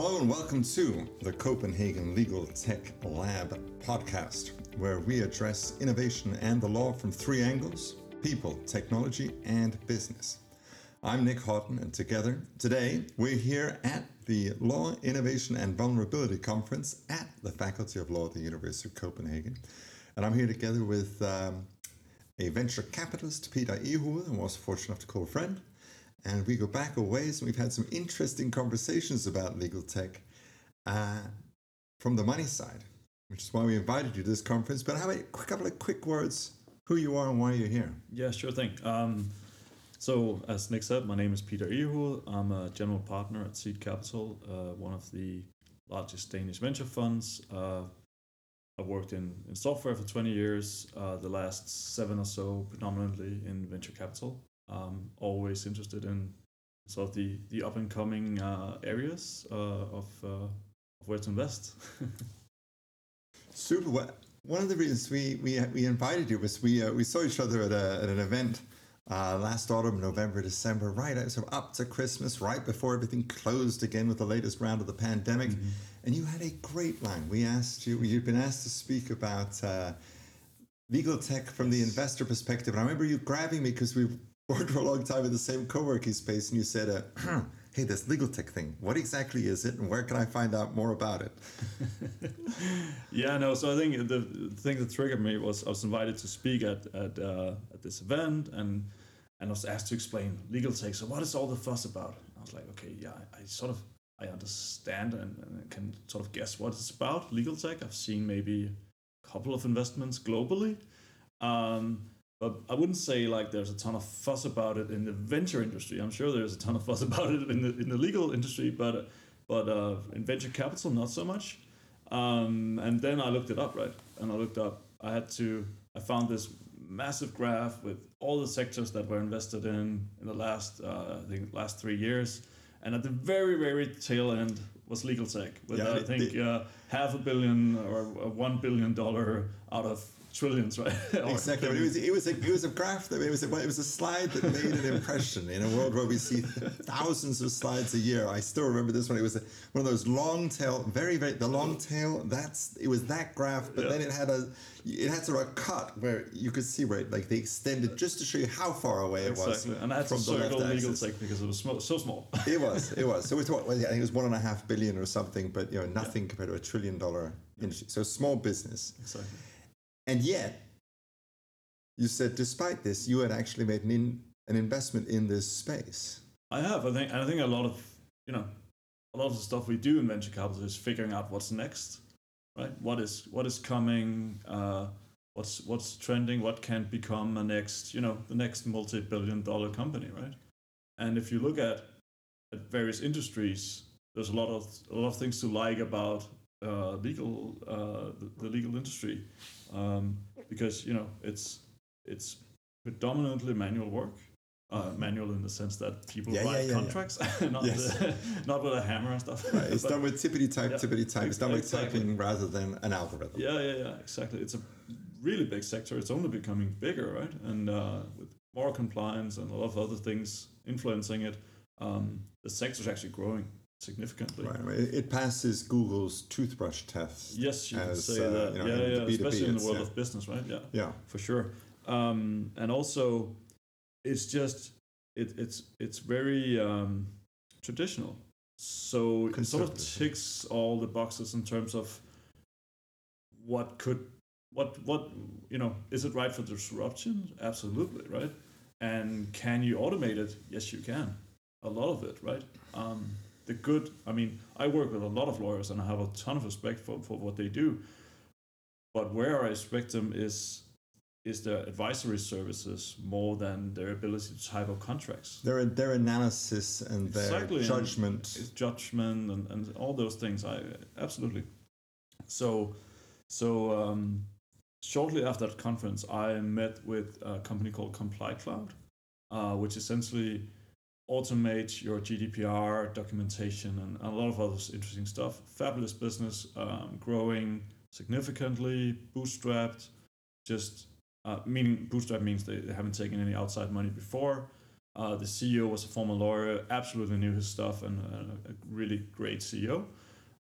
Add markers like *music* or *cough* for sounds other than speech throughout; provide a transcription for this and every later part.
Hello and welcome to the Copenhagen Legal Tech Lab podcast, where we address innovation and the law from three angles people, technology, and business. I'm Nick Hawtin, and together today we're here at the Law, Innovation, and Vulnerability Conference at the Faculty of Law at the University of Copenhagen. And I'm here together with um, a venture capitalist, Peter Egehoved, I'm also fortunate enough to call a friend, and we go back a ways, and we've had some interesting conversations about legal tech uh, from the money side, which is why we invited you to this conference. But how about a couple of quick words who you are and why you're here? Yeah, sure thing. Um, so, as Nick said, my name is Peter Egehoved. I'm a general partner at Seed Capital, uh, one of the largest Danish venture funds. Uh, I've worked in, in software for 20 years, uh, the last seven or so predominantly in venture capital um, always interested in sort of the, the up and coming uh, areas uh, of, uh, of where to invest. Super. Well, one of the reasons we, we, we invited you was we, uh, we saw each other at, a, at an event uh, last autumn, November, December, right of up to Christmas, right before everything closed again with the latest round of the pandemic. Mm-hmm. And you had a great line. We asked you, you've been asked to speak about uh, legal tech from the investor perspective. And I remember you grabbing me because we worked *laughs* for a long time in the same co-working space and you said uh, *clears throat* hey this legal tech thing what exactly is it and where can i find out more about it? *laughs* Yeah no so i think the thing that triggered me was i was invited to speak at at, uh, at this event and and i was asked to explain legal tech. So what is all the fuss about? I was like okay yeah i, I sort of i understand and, and can sort of guess what it's about legal tech. I've seen maybe a couple of investments globally. Um, but I wouldn't say like there's a ton of fuss about it in the venture industry. I'm sure there's a ton of fuss *laughs* about it in the in the legal industry, but but uh, in venture capital not so much. Um, and then I looked it up, right? And I looked up. I had to. I found this massive graph with all the sectors that were invested in in the last uh, I think last three years. And at the very very tail end was legal tech with yeah, I think uh, half a billion or one billion dollar out of trillions, right? *laughs* exactly. it was it was a it was a graph that it was a, it was a slide that made an impression in a world where we see thousands of slides a year. I still remember this one. It was a, one of those long tail, very very the long tail. That's it was that graph, but yeah. then it had a it had sort of a cut where you could see right like they extended just to show you how far away it exactly. was. And I had from to circle legal tech because it was so small. it was it was so it's what I think it was one and a half billion or something, but you know nothing yeah. compared to a trillion dollar industry. So small business. Exactly. And yet, you said despite this, you had actually made an, in, an investment in this space. I have. I think. I think a lot of you know, a lot of the stuff we do in venture capital is figuring out what's next, right? What is what is coming? Uh, what's what's trending? What can become a next you know the next multi-billion-dollar company, right? And if you look at at various industries, there's a lot of a lot of things to like about uh, legal uh, the, the, legal industry um, because you know it's it's predominantly manual work. Uh, manual in the sense that people yeah, write yeah, yeah, contracts, *laughs* not yes. the, not with a hammer and stuff. Right. It's *laughs* but, done with tippity type, tippity type. It's done with typing rather than an algorithm. Yeah, yeah, yeah, exactly. It's a really big sector. It's only becoming bigger, right? And uh, with more compliance and a lot of other things influencing it, um, the sector is actually growing significantly. Right. It passes Google's toothbrush test. Yes, you as, can say uh, that. You know, yeah, yeah, especially in the world yeah. of business, right? Yeah, yeah, for sure. Um, and also, it's just it, it's it's very um, traditional. So it sort of ticks all the boxes in terms of what could what what you know is it right for disruption? Absolutely, right. And can you automate it? Yes, you can. A lot of it, right? Um, the good. I mean, I work with a lot of lawyers and I have a ton of respect for, for what they do. But where I respect them is is their advisory services more than their ability to type up contracts. Their their analysis and exactly, their judgment, and judgment, and, and all those things. I absolutely. So, so um, shortly after that conference, I met with a company called Comply Cloud, uh, which essentially automate your GDPR documentation and a lot of other interesting stuff. Fabulous business, um, growing significantly, bootstrapped. Just uh, meaning bootstrap means they, they haven't taken any outside money before. Uh, the CEO was a former lawyer, absolutely knew his stuff, and a really great CEO.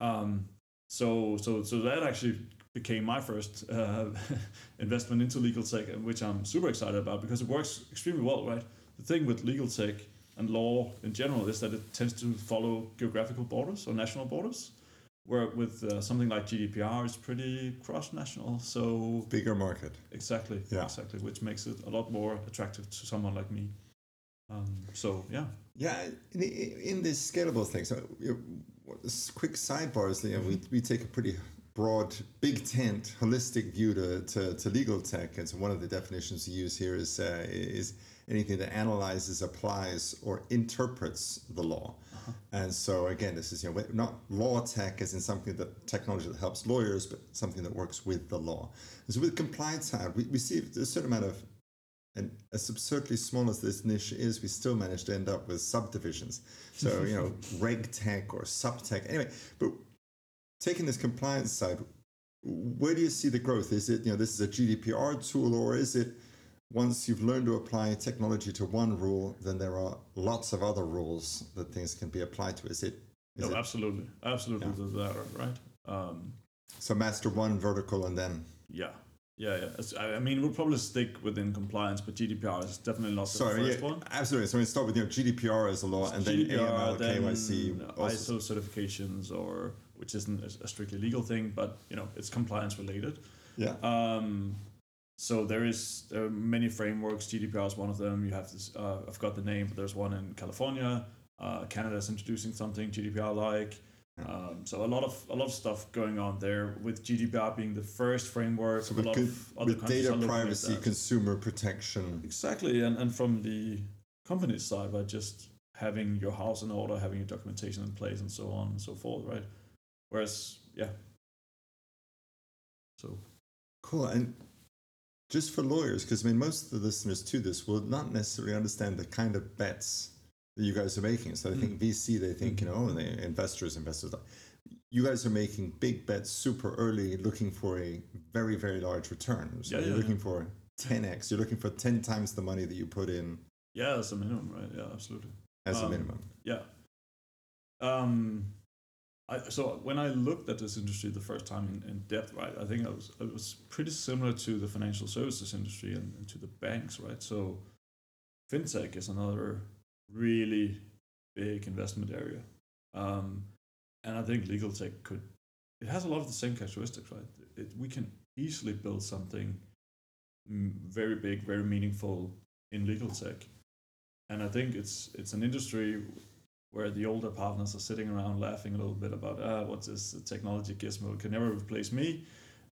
Um, so, so, so that actually became my first uh, *laughs* investment into legal tech, which I'm super excited about because it works extremely well, right? The thing with legal tech and law in general is that it tends to follow geographical borders or national borders, where with uh, something like GDPR, it's pretty cross-national. So bigger market. Exactly. Yeah. Exactly, which makes it a lot more attractive to someone like me. Um, so yeah. Yeah, in, in this scalable thing. So, quick sidebars. You know, we we take a pretty broad, big tent, holistic view to, to, to legal tech. And so one of the definitions we use here is uh, is anything that analyzes, applies, or interprets the law. Uh-huh. And so again, this is you know not law tech as in something that technology that helps lawyers, but something that works with the law. And so with compliance side, we, we see a certain amount of and as absurdly small as this niche is, we still manage to end up with subdivisions. So, *laughs* you know, reg tech or sup tech. Anyway, but taking this compliance side, where do you see the growth? Is it, you know, this is a GDPR tool, or is it once you've learned to apply technology to one rule, then there are lots of other rules that things can be applied to? Is it? Is no, it, absolutely. Absolutely yeah. right? Um, so master one vertical and then. Yeah. Yeah, yeah. I mean, we'll probably stick within compliance, but GDPR is definitely not the Sorry, first yeah, one. Absolutely. So we start with you know GDPR as a law, and GDPR, then AML, then KYC, ISO certifications, or which isn't a strictly legal thing, but you know it's compliance related. Yeah. Um, so there is there many frameworks. GDPR is one of them. You have this. Uh, I've got the name, but there's one in California. Uh, Canada is introducing something GDPR like. Um, so a lot of a lot of stuff going on there with GDPR being the first framework. So with, a lot good, of other with data privacy, consumer protection. Exactly, and and from the company side, by just having your house in order, having your documentation in place, and so on and so forth, right? Whereas, yeah. So. Cool, and just for lawyers, because I mean, most of the listeners to this will not necessarily understand the kind of bets that you guys are making. So I think mm. VC, they think, mm. you know, and the investors, investors, you guys are making big bets super early, looking for a very, very large return. So yeah, you're yeah, looking yeah. for 10x, you're looking for 10 times the money that you put in. Yeah, as a minimum, right? Yeah, absolutely. As um, a minimum. Yeah. Um, I, so when I looked at this industry the first time in, in depth, right, I think I was it was pretty similar to the financial services industry and, and to the banks, right? So fintech is another really big investment area. Um, and I think legal tech could, it has a lot of the same characteristics, right? It, we can easily build something very big, very meaningful in legal tech. And I think it's it's an industry where the older partners are sitting around laughing a little bit about, ah, what's this technology gizmo? It can never replace me.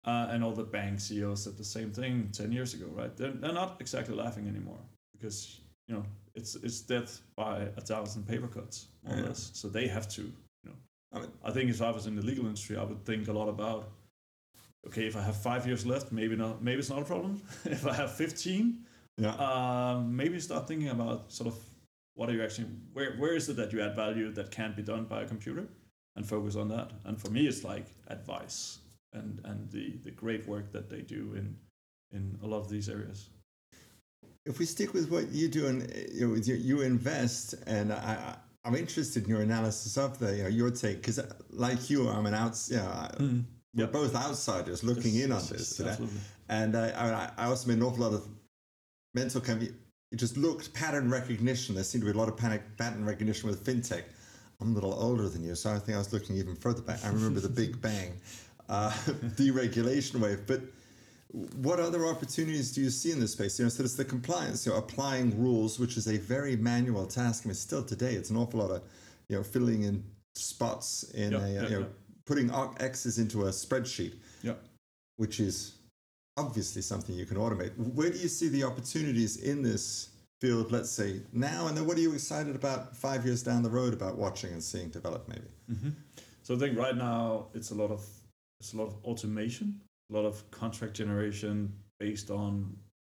Uh, and all the bank CEOs said the same thing 10 years ago, right? They're, they're not exactly laughing anymore because you know it's it's death by a thousand paper cuts more yeah. or less. So they have to, you know. I, mean, I think if I was in the legal industry, I would think a lot about. Okay, if I have five years left, maybe not. Maybe it's not a problem. *laughs* if I have fifteen, yeah, um, maybe start thinking about sort of what are you actually where where is it that you add value that can't be done by a computer, and focus on that. And for me, it's like advice and and the the great work that they do in in a lot of these areas if we stick with what you do and you, know, you invest, and I, I'm interested in your analysis of the you know, your take because, like you, I'm an outs. Yeah, mm. we're yep. both outsiders looking yes, in on this today. Absolutely. And I, I, I also made an awful lot of mental of, it just looked pattern recognition. There seemed to be a lot of panic pattern recognition with fintech. I'm a little older than you, so I think I was looking even further back. I remember the Big Bang uh, *laughs* deregulation wave, but what other opportunities do you see in this space? You know, so it's the compliance, you know, applying rules, which is a very manual task. I mean, still today, it's an awful lot of, you know, filling in spots in yep, a, yep, you know, yep. putting X's into a spreadsheet, yep. which is obviously something you can automate. Where do you see the opportunities in this field, let's say now, and then what are you excited about five years down the road about watching and seeing develop maybe? Mm-hmm. So I think right now it's a lot of it's a lot of automation a lot of contract generation based on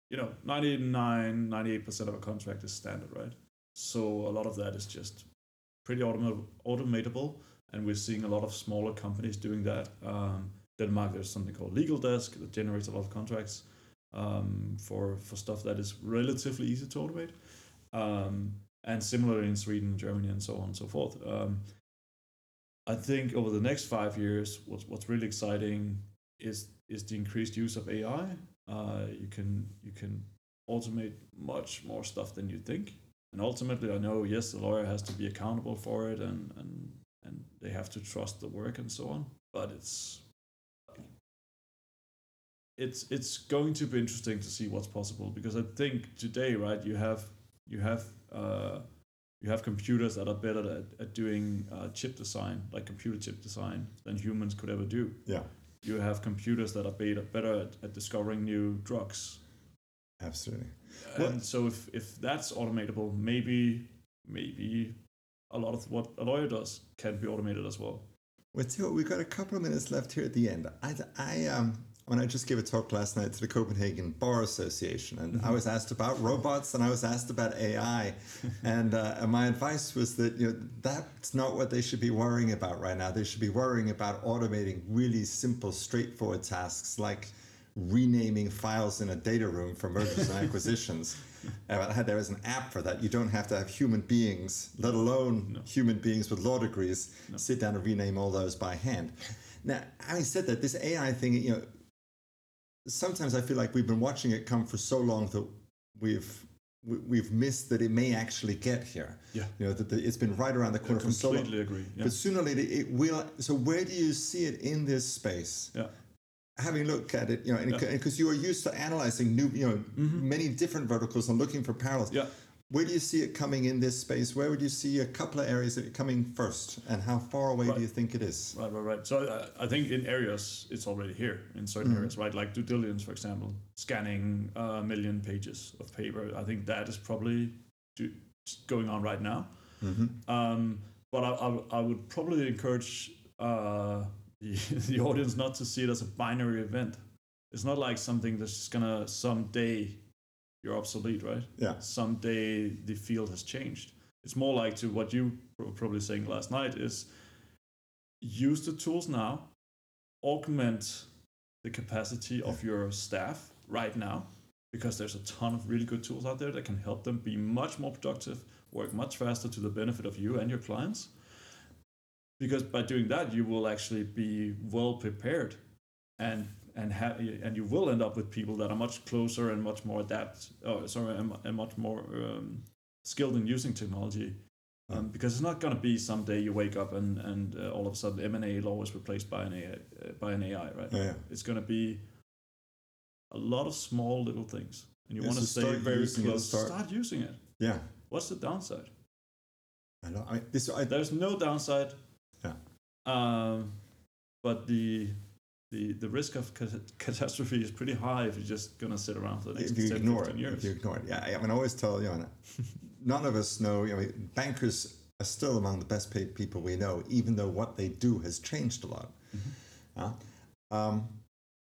you know 99 98% of a contract is standard right so a lot of that is just pretty automat- automatable and we're seeing a lot of smaller companies doing that um, denmark there's something called legal desk that generates a lot of contracts um, for for stuff that is relatively easy to automate Um, and similarly in Sweden, Germany, and so on and so forth. Um, I think over the next five years, what's what's really exciting is is the increased use of AI. Uh, you can you can automate much more stuff than you think, and ultimately, I know yes, the lawyer has to be accountable for it, and and and they have to trust the work and so on. But it's it's it's going to be interesting to see what's possible because I think today, right, you have you have uh, you have computers that are better at, at doing uh, chip design, like computer chip design, than humans could ever do. Yeah. You have computers that are better, better at, at discovering new drugs. Absolutely. And well, so if, if that's automatable, maybe maybe a lot of what a lawyer does can be automated as well. Well, too, we've got a couple of minutes left here at the end. I, I um, when I just gave a talk last night to the Copenhagen Bar Association, and mm-hmm. I was asked about robots and I was asked about AI, *laughs* and, uh, and my advice was that you know that's not what they should be worrying about right now. They should be worrying about automating really simple, straightforward tasks like renaming files in a data room for mergers and *laughs* acquisitions. Uh, there is an app for that. You don't have to have human beings, let alone no. human beings with law degrees, no. sit down and rename all those by hand. Now, having said that, this AI thing, you know, sometimes I feel like we've been watching it come for so long that we've we've missed that it may actually get here. Yeah. You know that the, it's been right around the corner for so long. Completely agree. Yeah. But sooner or later it will. So where do you see it in this space? Yeah. Having looked at it, you know, because yeah. you are used to analyzing new, you know, mm-hmm. many different verticals and looking for parallels. Yeah. Where do you see it coming in this space? Where would you see a couple of areas that are coming first, and how far away right. do you think it is? Right, right, right. So uh, I think in areas it's already here in certain mm-hmm. areas, right? Like due diligence, for example, scanning a million pages of paper. I think that is probably do, going on right now. Mm-hmm. Um, but I, I, I, would probably encourage uh, *laughs* the, the audience not to see it as a binary event. It's not like something that's just gonna someday you're obsolete, right? Yeah. Someday the field has changed. It's more like to what you were probably saying last night is use the tools now, augment the capacity of your staff right now, because there's a ton of really good tools out there that can help them be much more productive, work much faster to the benefit of you and your clients. Because by doing that, you will actually be well prepared and and have and you will end up with people that are much closer and much more adapt oh sorry and, and much more um, skilled in using technology um, because it's not going to be someday you wake up and and uh, all of a sudden M&A law is replaced by an AI, uh, by an AI right? Yeah. it's going to be a lot of small little things and you want to stay very close. start. start using it. Yeah. What's the downside? I know I, this I, there's no downside. Yeah. Um but the the, the risk of catastrophe is pretty high if you're just going to sit around for the next if you 10, ignore it, years. If you ignore it, yeah. I mean, I always tell you, *laughs* none of us know. You know, bankers are still among the best paid people we know, even though what they do has changed a lot. Mm-hmm. Uh, um,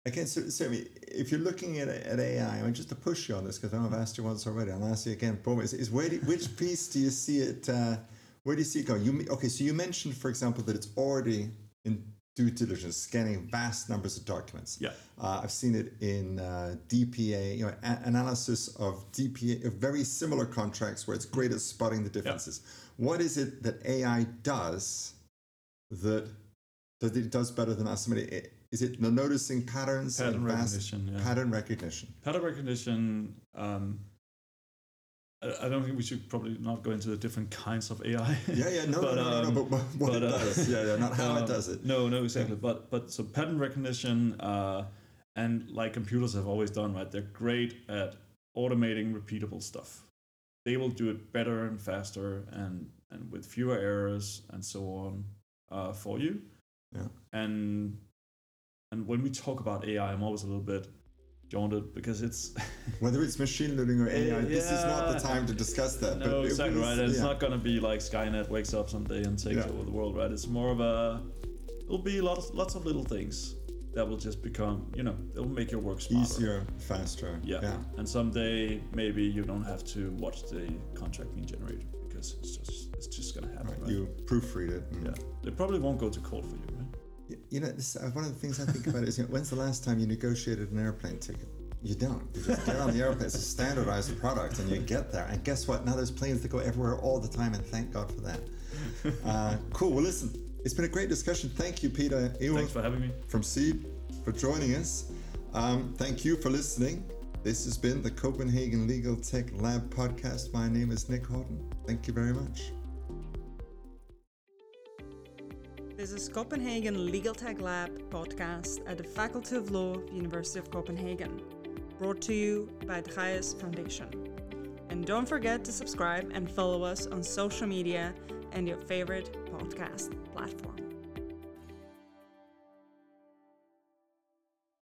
again, so, so if you're looking at, at AI, I mean, just to push you on this, because I know I've asked you once already, I'll ask you again. Is, is where do, which *laughs* piece do you see it? Uh, where do you see it going? You okay? So you mentioned, for example, that it's already in due diligence, scanning vast numbers of documents. Yeah, uh, I've seen it in uh, DPA, you know, a- analysis of DPA, of very similar contracts where it's great at spotting the differences. Yeah. What is it that AI does that that it does better than us? I mean, is it noticing patterns? Pattern recognition. Yeah. Pattern recognition. Pattern recognition. Um, I don't think we should probably not go into the different kinds of AI. Yeah, yeah, *laughs* no, but, no, no, no, no, but what but, it uh, does. Yeah, yeah, not how it *laughs* does it. No, no, exactly. Yeah. But but so pattern recognition, uh, and like computers have always done, right? They're great at automating repeatable stuff. They will do it better and faster and and with fewer errors and so on uh, for you. Yeah. And and when we talk about AI, I'm always a little bit jaundiced because it's *laughs* whether it's machine learning or AI. Yeah, this is not the time to discuss that. No, exactly right. And yeah. It's not going to be like Skynet wakes up someday and takes yeah. over the world, right? It's more of a it'll be lots lots of little things that will just become you know it'll make your work smarter. easier, faster. Yeah. yeah. And someday maybe you don't have to watch the contract being generated because it's just it's just going to happen. Right. Right? You proofread it. Yeah. They probably won't go to court for you. You know, this, uh, one of the things I think about is, you know, when's the last time you negotiated an airplane ticket? You don't. You just get on the airplane. It's a standardized product, and you get there. And guess what? Now there's planes that go everywhere all the time, and thank God for that. *laughs* Uh, cool. Well, listen, it's been a great discussion. Thank you, Peter. Thanks for having me. From Seed for joining us. Um, thank you for listening. This has been the Copenhagen Legal Tech Lab podcast. My name is Nick Hawtin. Thank you very much. This is Copenhagen Legal Tech Lab podcast at the Faculty of Law, University of Copenhagen, brought to you by the Hayes Foundation. And don't forget to subscribe and follow us on social media and your favorite podcast platform.